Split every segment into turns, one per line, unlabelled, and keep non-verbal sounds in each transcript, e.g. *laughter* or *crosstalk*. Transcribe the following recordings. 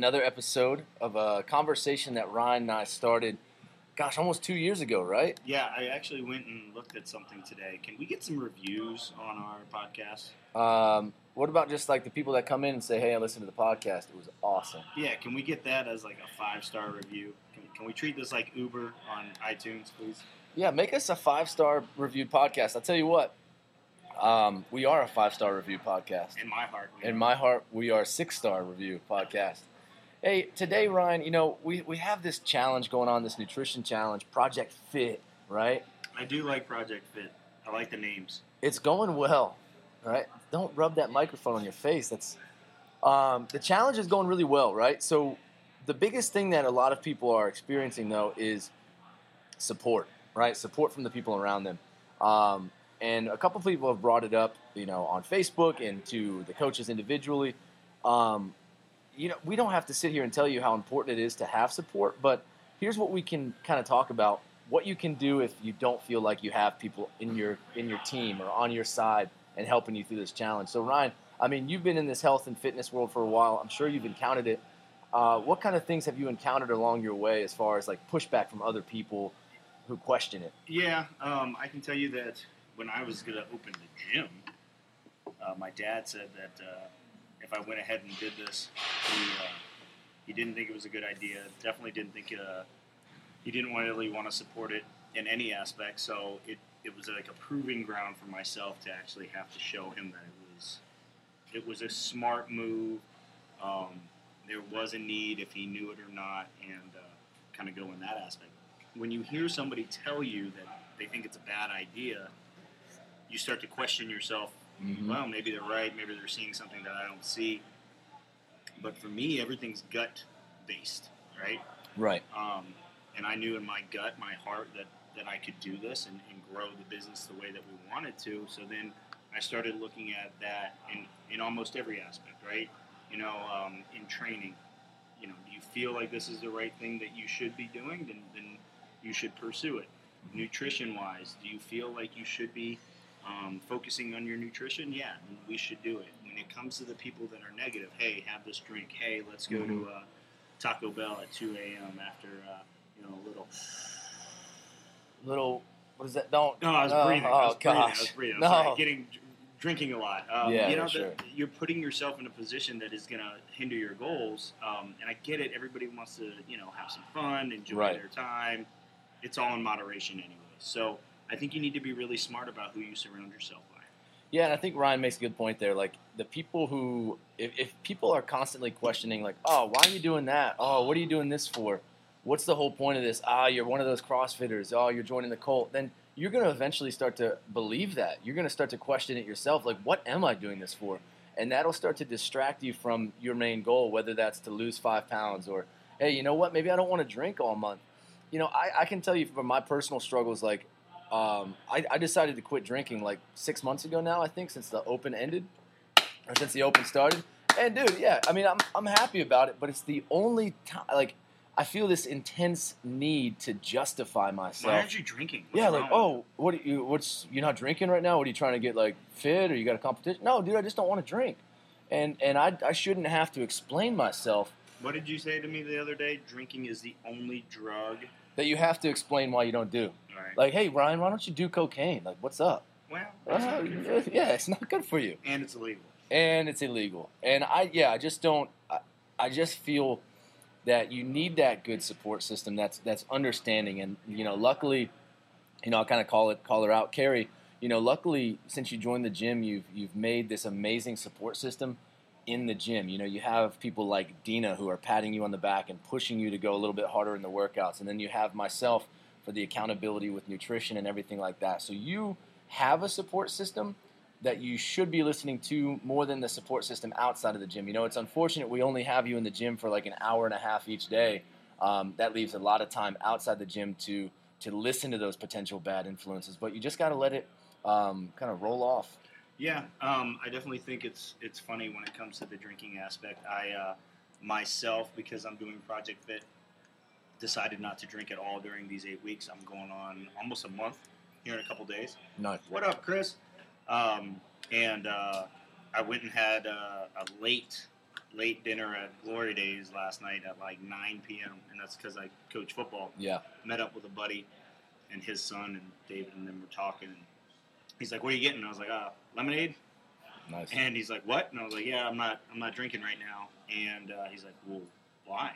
Another episode of a conversation that Ryan and I started, gosh, almost two years ago, right?
Yeah, I actually went and looked at something today. Can we get some reviews on our podcast?
Um, what about just like the people that come in and say, hey, I listened to the podcast. It was awesome.
Yeah, can we get that as like a five star review? Can, can we treat this like Uber on iTunes, please?
Yeah, make us a five star reviewed podcast. I'll tell you what, um, we are a five star review podcast.
In my heart. we
In my heart, we are a six star review podcast. Hey, today, Ryan, you know, we, we have this challenge going on, this nutrition challenge, Project Fit, right?
I do like Project Fit. I like the names.
It's going well, right? Don't rub that microphone on your face. That's um, the challenge is going really well, right? So the biggest thing that a lot of people are experiencing though is support, right? Support from the people around them. Um, and a couple people have brought it up, you know, on Facebook and to the coaches individually. Um, you know, we don't have to sit here and tell you how important it is to have support, but here's what we can kind of talk about: what you can do if you don't feel like you have people in your in your team or on your side and helping you through this challenge. So, Ryan, I mean, you've been in this health and fitness world for a while. I'm sure you've encountered it. Uh, what kind of things have you encountered along your way as far as like pushback from other people who question it?
Yeah, um, I can tell you that when I was going to open the gym, uh, my dad said that uh, if I went ahead and did this, he, uh, he didn't think it was a good idea. Definitely didn't think uh, he didn't really want to support it in any aspect. So it, it was like a proving ground for myself to actually have to show him that it was it was a smart move. Um, there was a need if he knew it or not, and uh, kind of go in that aspect. When you hear somebody tell you that they think it's a bad idea, you start to question yourself.
Mhm.
Well, maybe they're right. Maybe they're seeing something that I don't see. But for me, everything's gut based, right?
Right.
Um, and I knew in my gut, my heart, that, that I could do this and, and grow the business the way that we wanted to. So then I started looking at that in, in almost every aspect, right? You know, um, in training, you know, do you feel like this is the right thing that you should be doing? Then, then you should pursue it. Nutrition wise, do you feel like you should be um, focusing on your nutrition? Yeah, we should do it. When it comes to the people that are negative, hey, have this drink. Hey, let's go to uh, Taco Bell at 2 a.m. after uh, you know a little.
Little, what is that? Don't.
No, I was
Oh,
breathing. I
oh,
was breathing. I
gosh.
was breathing. I'm
No.
sorry. Getting drinking a lot. Um,
Yeah,
you know,
sure.
that you're putting yourself in a position that is going to hinder your goals. Um, and I get it. Everybody wants to, you know, have some fun, enjoy
Right.
their time. It's all in moderation anyway. So I think you need to be really smart about who you surround yourself by.
Yeah, and I think Ryan makes a good point there. Like the people who, if, if people are constantly questioning, like, oh, why are you doing that? Oh, what are you doing this for? What's the whole point of this? Ah, you're one of those CrossFitters. Oh, you're joining the cult. Then you're going to eventually start to believe that. You're going to start to question it yourself. Like, what am I doing this for? And that'll start to distract you from your main goal, whether that's to lose five pounds or, hey, you know what? Maybe I don't want to drink all month. You know, I, I can tell you from my personal struggles, like, um, I, I decided to quit drinking like six months ago now, I think, since the open ended, or since the open started. And dude, yeah, I mean, I'm, I'm happy about it, but it's the only time, like, I feel this intense need to justify myself.
Why aren't you drinking? What's
Yeah, like, oh, what? Are you, what's you're not drinking right now? What are you trying to get like fit, or you got a competition? No, dude, I just don't want to drink, and and I, I shouldn't have to explain myself
What did you say to me the other day? Drinking is the only drug.
That you have to explain why you don't do.
Right.
Like, hey, Ryan, why don't you do cocaine? Like, what's up?
well,
Uh,
not good for *laughs*
yeah, it's not good for you,
and it's illegal.
and it's illegal. And I, yeah, I just don't. I, I just feel that you need that good support system. That's that's understanding, and you know, luckily, you know, I'll kind of call it call her out, Carrie. You know, luckily, since you joined the gym, you've you've made this amazing support system in the gym. You know, you have people like Dina who are patting you on the back and pushing you to go a little bit harder in the workouts, and then you have myself for the accountability with nutrition and everything like that. So you have a support system that you should be listening to more than the support system outside of the gym. You know, it's unfortunate we only have you in the gym for like an hour and a half each day. Um, that leaves a lot of time outside the gym to to listen to those potential bad influences. But you just got to let it um, kind of roll off.
Yeah, um, I definitely think it's it's funny when it comes to the drinking aspect. I uh, myself, because I'm doing Project Fit, decided not to drink at all during these eight weeks. I'm going on almost a month here in a couple days.
No,
What up, Chris? Um, and uh, I went and had uh, a late late dinner at Glory Days last night at like 9 p.m. and that's because I coach football.
Yeah.
Met up with a buddy and his son and David and them were talking. And he's like, "What are you getting?" I was like, "Uh, lemonade."
Nice.
And he's like, "What?" And I was like, "Yeah, I'm not. I'm not drinking right now." And uh, he's like, "Well, why?"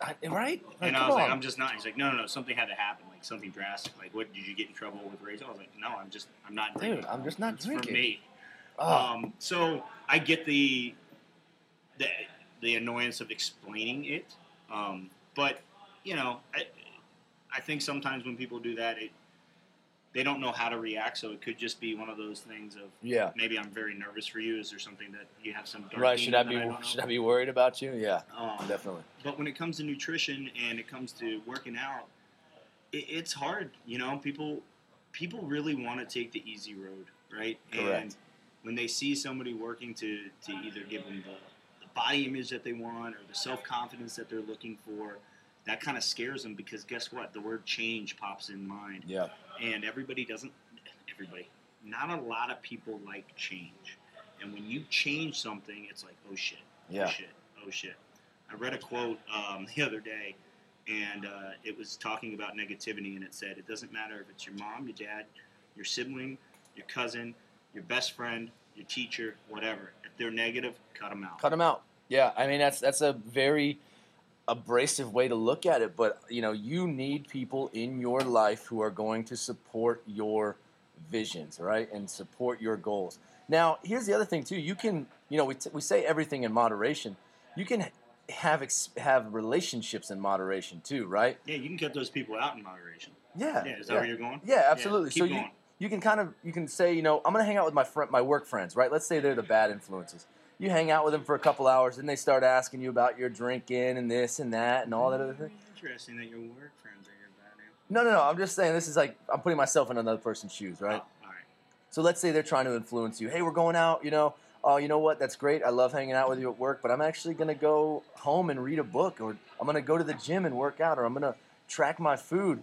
I- right? Like,
and I was like,
on.
"I'm just not." He's like, "No, no, no. Something had to happen. Like something drastic. Like, what did you get in trouble with Rachel?" I was like, "No, I'm just. I'm not
Dude,
drinking.
I'm just not
it's
drinking.
for me."
Oh,
Um, so I get the the the annoyance of explaining it, um, but you know, I I think sometimes when people do that, it they don't know how to react. So it could just be one of those things of
yeah.
maybe I'm very nervous for you. Is there something that you have some
Right. Should I be
that
should I be worried about you? Yeah,
Um,
definitely.
but when it comes to nutrition and it comes to working out, it, it's hard. You know, people people really want to take the easy road, right?
Correct.
And when they see somebody working to to either give them the, the body image that they want or the self confidence that they're looking for, that kind of scares them because guess what? The word change pops in mind,
Yeah.
and everybody doesn't. Everybody, not a lot of people like change. And when you change something, it's like, oh shit,
Yeah.
oh shit, oh shit. I read a quote um, the other day, and uh, it was talking about negativity, and it said, it doesn't matter if it's your mom, your dad, your sibling, your cousin, your best friend, your teacher, whatever. If they're negative, cut them out.
Cut them out. Yeah, I mean that's that's a very abrasive way to look at it, but you know you need people in your life who are going to support your visions, right, and support your goals. Now, here's the other thing too. You can, you know, we, t- we say everything in moderation. You can have ex- have relationships in moderation too, right?
Yeah, you can cut those people out in moderation.
Yeah.
Yeah, is that
yeah.
where you're going?
Yeah, absolutely.
keep
so you
going.
you can kind of you can say, you know, I'm gonna hang out with my friend, my work friends, right? Let's say they're the bad influences. You hang out with them for a couple hours, and they start asking you about your drinking and this and that and all that other thing. Mm-hmm.
Interesting that your work friends are your bad.
No, no, no. I'm just saying this is like I'm putting myself in another person's shoes, right?
Oh, all right.
So let's say they're trying to influence you. Hey, we're going out. You know, oh, you know what? That's great. I love hanging out with you at work, but I'm actually gonna go home and read a book, or I'm gonna go to the gym and work out, or I'm gonna track my food.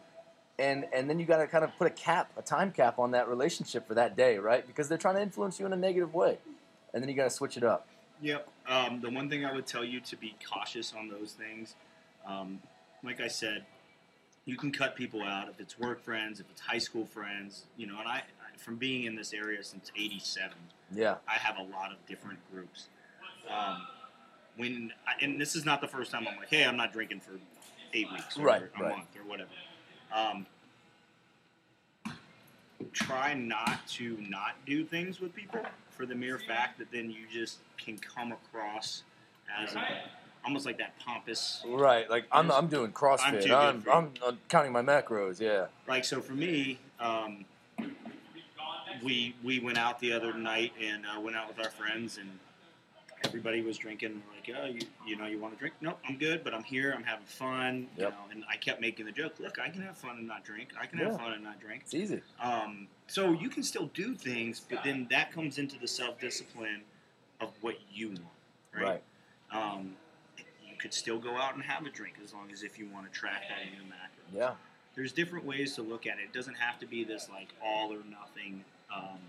And and then you gotta kind of put a cap, a time cap on that relationship for that day, right? Because they're trying to influence you in a negative way, and then you gotta switch it up.
Yep. Um, the one thing I would tell you to be cautious on those things, um, like I said, you can cut people out if it's work friends, if it's high school friends, you know. And I, I from being in this area since '87,
Yeah,
I have a lot of different groups. Um, when I, and this is not the first time I'm like, hey, I'm not drinking for eight weeks, or
Right,
a
right.
month, or whatever. Um, try not to not do things with people for the mere fact that then you just can come across as a, almost like that pompous.
right. Like I'm I'm doing CrossFit.
I'm
I'm I'm. I'm, counting my macros. Yeah.
Like so for me, um, we we went out the other night and uh, went out with our friends and everybody was drinking. Like, oh, you, you know, you want to drink? Nope, I'm good, but I'm here. I'm having fun. You
Yep.
know, and I kept making the joke. Look, I can have fun and not drink. I can
Yeah.
have fun and not drink.
It's easy.
Um, so you can still do things, but then that comes into the self discipline of what you want, right?
Right.
Um, you could still go out and have a drink as long as if you want to track that in your macro
Yeah.
there's different ways to look at it. It doesn't have to be this like all or nothing um,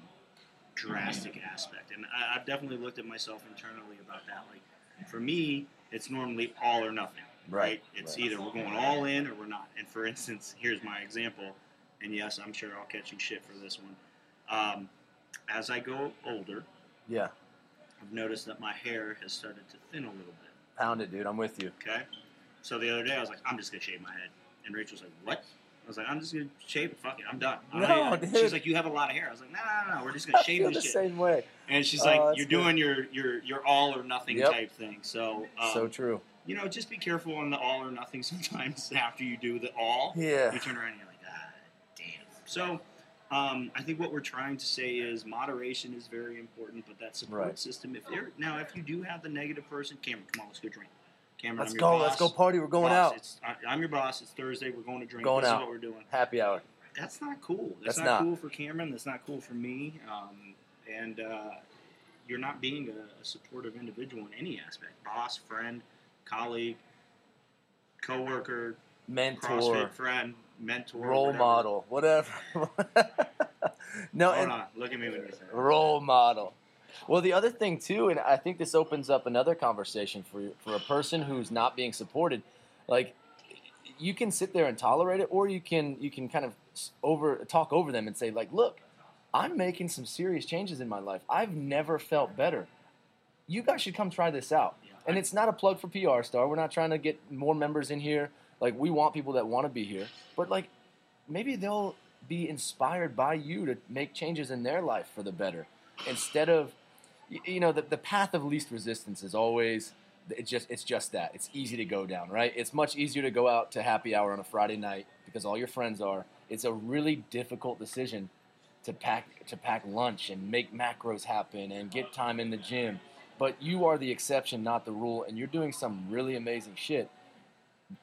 drastic aspect. And I, I've definitely looked at myself internally about that. Like for me, it's normally all or nothing. Right?
Right,
It's
right.
either we're going all in or we're not. And for *laughs* instance, here's my example. And yes, I'm sure I'll catch you shit for this one. Um, as I go older,
Yeah.
I've noticed that my hair has started to thin a little bit.
Pound it, dude. I'm with you.
Okay. So the other day I was like, I'm just gonna shave my head, and Rachel's like, What? I was like, I'm just gonna shave it. Fuck it, I'm done. I'm
No,
not-
dude.
She's like, You have a lot of hair. I was like, No, no, no, no. We're just *laughs* gonna
I
shave
the
this shit.
same way.
And she's
Oh,
like, You're
good.
doing your your your all or nothing
Yep.
type thing. So um,
so true.
you know, just be careful on the all or nothing. *laughs* Sometimes after you do the all,
Yeah.
you turn around and you're like, Ah, damn. So. Um, I think what we're trying to say is moderation is very important, but that support
Right.
system. If now, if you do have the negative person, Cameron, come on, let's go drink. Cameron,
Let's go. Let's go party. We're going
boss,
out.
It's, I, I'm your boss. It's Thursday. We're going to drink.
Going
this
out.
is what we're doing.
Happy hour.
That's not cool. That's,
That's
not,
not.
cool for Cameron. That's not cool for me. Um, and uh, you're not being a, a supportive individual in any aspect. Boss, friend, colleague, coworker,
Mentor.
CrossFit friend, mentor,
role
whatever.
model, whatever. *laughs* no,
Hold
and
on. Look at me when you say that.
role model. Well, the other thing too, and I think this opens up another conversation for for a person who's not being supported. Like, you can sit there and tolerate it, or you can you can kind of over talk over them and say like, look, I'm making some serious changes in my life. I've never felt better. You guys should come try this out. And it's not a plug for PR Star. We're not trying to get more members in here. Like we want people that want to be here, but like maybe they'll be inspired by you to make changes in their life for the better instead of y- you know the, the path of least resistance is always it's just it's just that. It's easy to go down right? It's much easier to go out to happy hour on a friday night because all your friends are. It's a really difficult decision to pack to pack lunch and make macros happen and get time in the gym. But you are the exception not the rule and you're doing some really amazing shit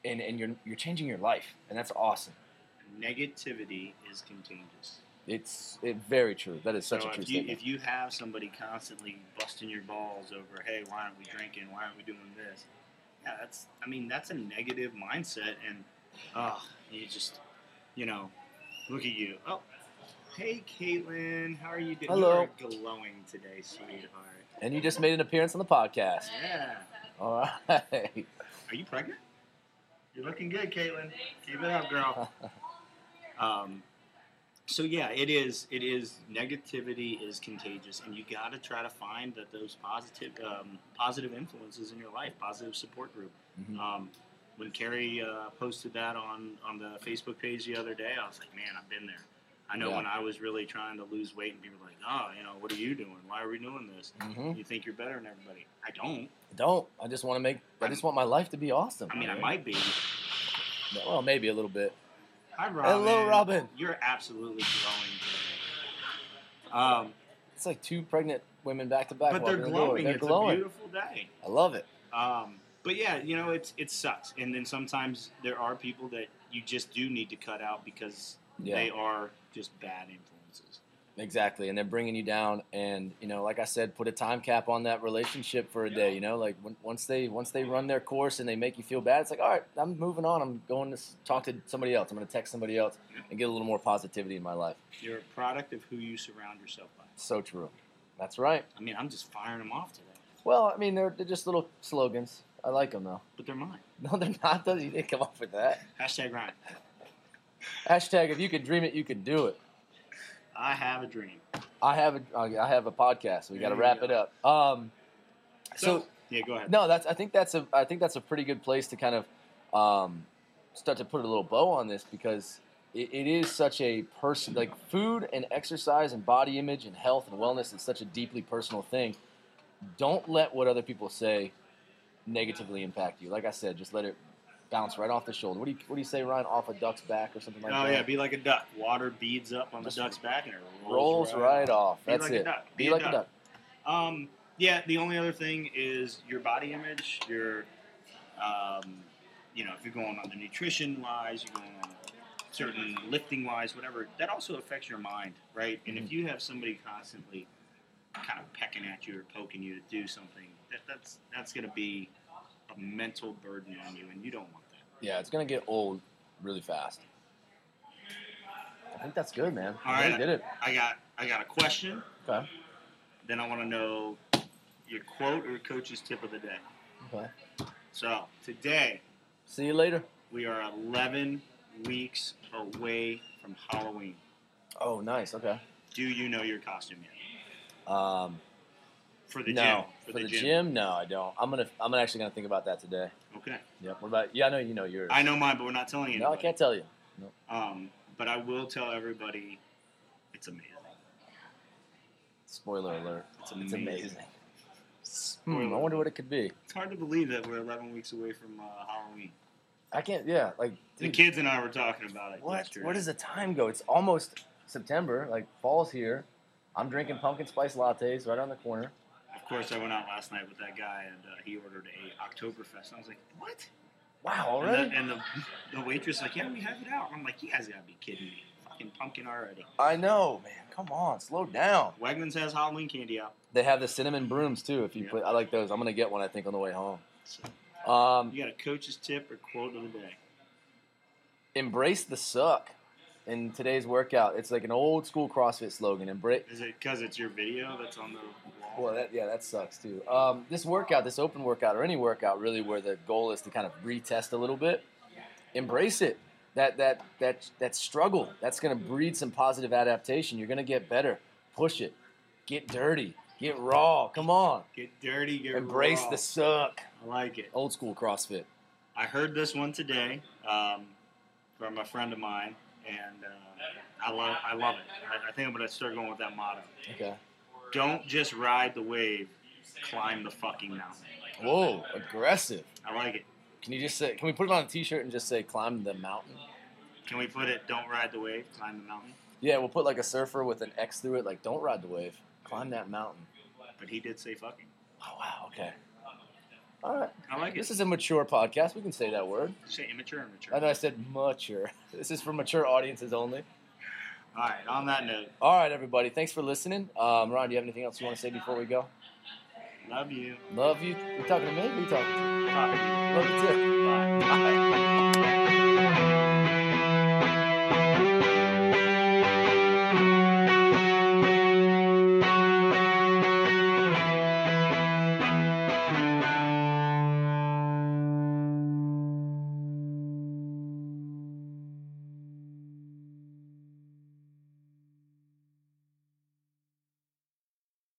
and, and you're you're changing your life and that's awesome.
Negativity is contagious.
It's it, very true that is such
so
a true
if you,
statement
if you have somebody constantly busting your balls over, hey, why aren't we drinking? Why aren't we doing this? Yeah, that's. I mean, that's a negative mindset, and oh, you just, you know, look at you. Oh, hey, Caitlin, how are you doing?
Hello.
You're glowing today, sweetheart.
and you just made an appearance on the podcast
Yeah.
all right
Are you pregnant? You're looking good, Caitlin. Keep it up, girl. *laughs* Um, so yeah, it is. It is. Negativity is contagious, and you got to try to find that those positive, um, positive influences in your life, positive support group.
Mhm.
Um, when Carrie uh, posted that on on the Facebook page the other day, I was like, man, I've been there. I know
Yeah.
when I was really trying to lose weight, and people were like, oh, you know, what are you doing? Why are we doing this?
Mhm.
You think you're better than everybody? I don't.
I don't i just want to make i just want my life to be awesome
I mean, I might be.
well maybe a little bit
Hi, Robin.
Hello, Robin.
You're absolutely glowing. Um,
it's like two pregnant women back to back
but they're
walking in the door.
glowing.
they're
it's
glowing
a beautiful day.
i love it
Um, but yeah, you know, it's it sucks. And then sometimes there are people that you just do need to cut out because
Yeah.
they are just bad influences.
Exactly, and they're bringing you down, and you know, like I said, put a time cap on that relationship for a day. You know, like when, once they once they run their course and they make you feel bad, it's like, all right, I'm moving on. I'm going to talk to somebody else. I'm going to text somebody else and get a little more positivity in my life.
You're a product of who you surround yourself by.
So true. That's right.
I mean, I'm just firing them off today,
Well, I mean, they're, they're just little slogans. I like them though.
but they're mine. *laughs*
No, they're not. Though you didn't come up with that.
Hashtag Ryan.
Hashtag if you can dream it, you can do it.
I have a dream.
I have a I have a podcast. So we got to wrap
go.
it up. Um, so
yeah, go ahead.
No, that's. I think that's a. I think that's a pretty good place to kind of um, start to put a little bow on this because it, it is such a person like food and exercise and body image and health and wellness is such a deeply personal thing. Don't let what other people say negatively impact you. Like I said, just let it bounce right off the shoulder. What do you What do you say, Ryan? Off a duck's back or something like
oh
that?
Oh yeah, be like a duck. Water beads up on the duck's back and it
rolls right off.
Be
That's
like a
it. Be,
Be a
like
duck.
a duck.
Um, yeah, the only other thing is your body image, your, um, you know, if you're going on the nutrition wise, you're going on certain lifting wise, whatever, that also affects your mind, right? And
Mm-hmm.
if you have somebody constantly kind of pecking at you or poking you to do something, that, that's that's going to be a mental burden on you, and you don't want that.
Yeah, it's gonna get old really fast. I think that's good, man.
All
I
right.
we did it.
I got I got a question.
Okay.
Then I want to know your quote or coach's tip of the day.
Okay.
So today
See you later.
we are 11 weeks away from Halloween.
Oh, nice. Okay.
Do you know your costume yet
Um,
for the
no,
gym?
for, the, gym. no, I don't. I'm gonna, I'm actually gonna think about that today.
Okay,
Yep. What about? Yeah, I know you know yours.
I know mine, but we're not telling you.
No, I can't tell you.
Um, but I will tell everybody, it's amazing.
Spoiler alert.
It's
It's
amazing.
amazing.
Spoiler
Hmm, I wonder what it could be.
It's hard to believe that we're 11 weeks away from uh, Halloween.
I can't. Yeah, like
The kids and I were talking about it.
what?
Yesterday.
Where does the time go? It's almost September. Like fall's here. I'm drinking pumpkin spice lattes right on the corner.
Of course, I went out last night with that guy, and uh, he ordered a Oktoberfest. And I was like, "What?"
Wow,
And
already?
the, and the, the waitress was like, "Yeah, we have it out." I'm like, "You guys gotta be kidding me! Fucking pumpkin already."
I know, man. Come on, slow down.
Wegmans has Halloween candy out.
They have the cinnamon brooms too. If you
Yeah.
put, I like those. I'm gonna get one. I think on the way home.
So,
Um,
you got a coach's tip or quote of the day?
embrace the suck in today's workout. It's like an old school CrossFit slogan. Embrace.
Is it because it's your video that's on the?
Well, that, yeah, that sucks too. Um, this workout, this open workout, or any workout, really, where the goal is to kind of retest a little bit, embrace it. That that that that struggle, that's going to breed some positive adaptation. You're going to get better. Push it. Get dirty. Get raw. Come on.
Get dirty, get
Embrace
raw.
the suck.
I like it.
Old school CrossFit.
I heard this one today um, from a friend of mine, and uh, I love I love it. I, I think I'm gonna start going with that motto.
Okay.
Don't just ride the wave, climb the fucking mountain.
Whoa, aggressive.
I like it.
Can you just say? Can we put it on a T-shirt and just say "climb the mountain"?
Can we put it? Don't ride the wave, climb the mountain.
Yeah, we'll put like a surfer with an X through it, like "Don't ride the wave, climb that mountain."
But he did say fucking.
Oh wow. Okay. All right.
I like it.
This is a mature podcast. We can say that word.
Say immature, immature.
I know I said mature. *laughs* This is for mature audiences only.
All right. On that note,
All right, everybody. Thanks for listening. Um, Ron, do you have anything else you want to say before we go?
love you.
Love you. You talking to me? Who you
talking to? You.
Love you too.
Bye.
Bye.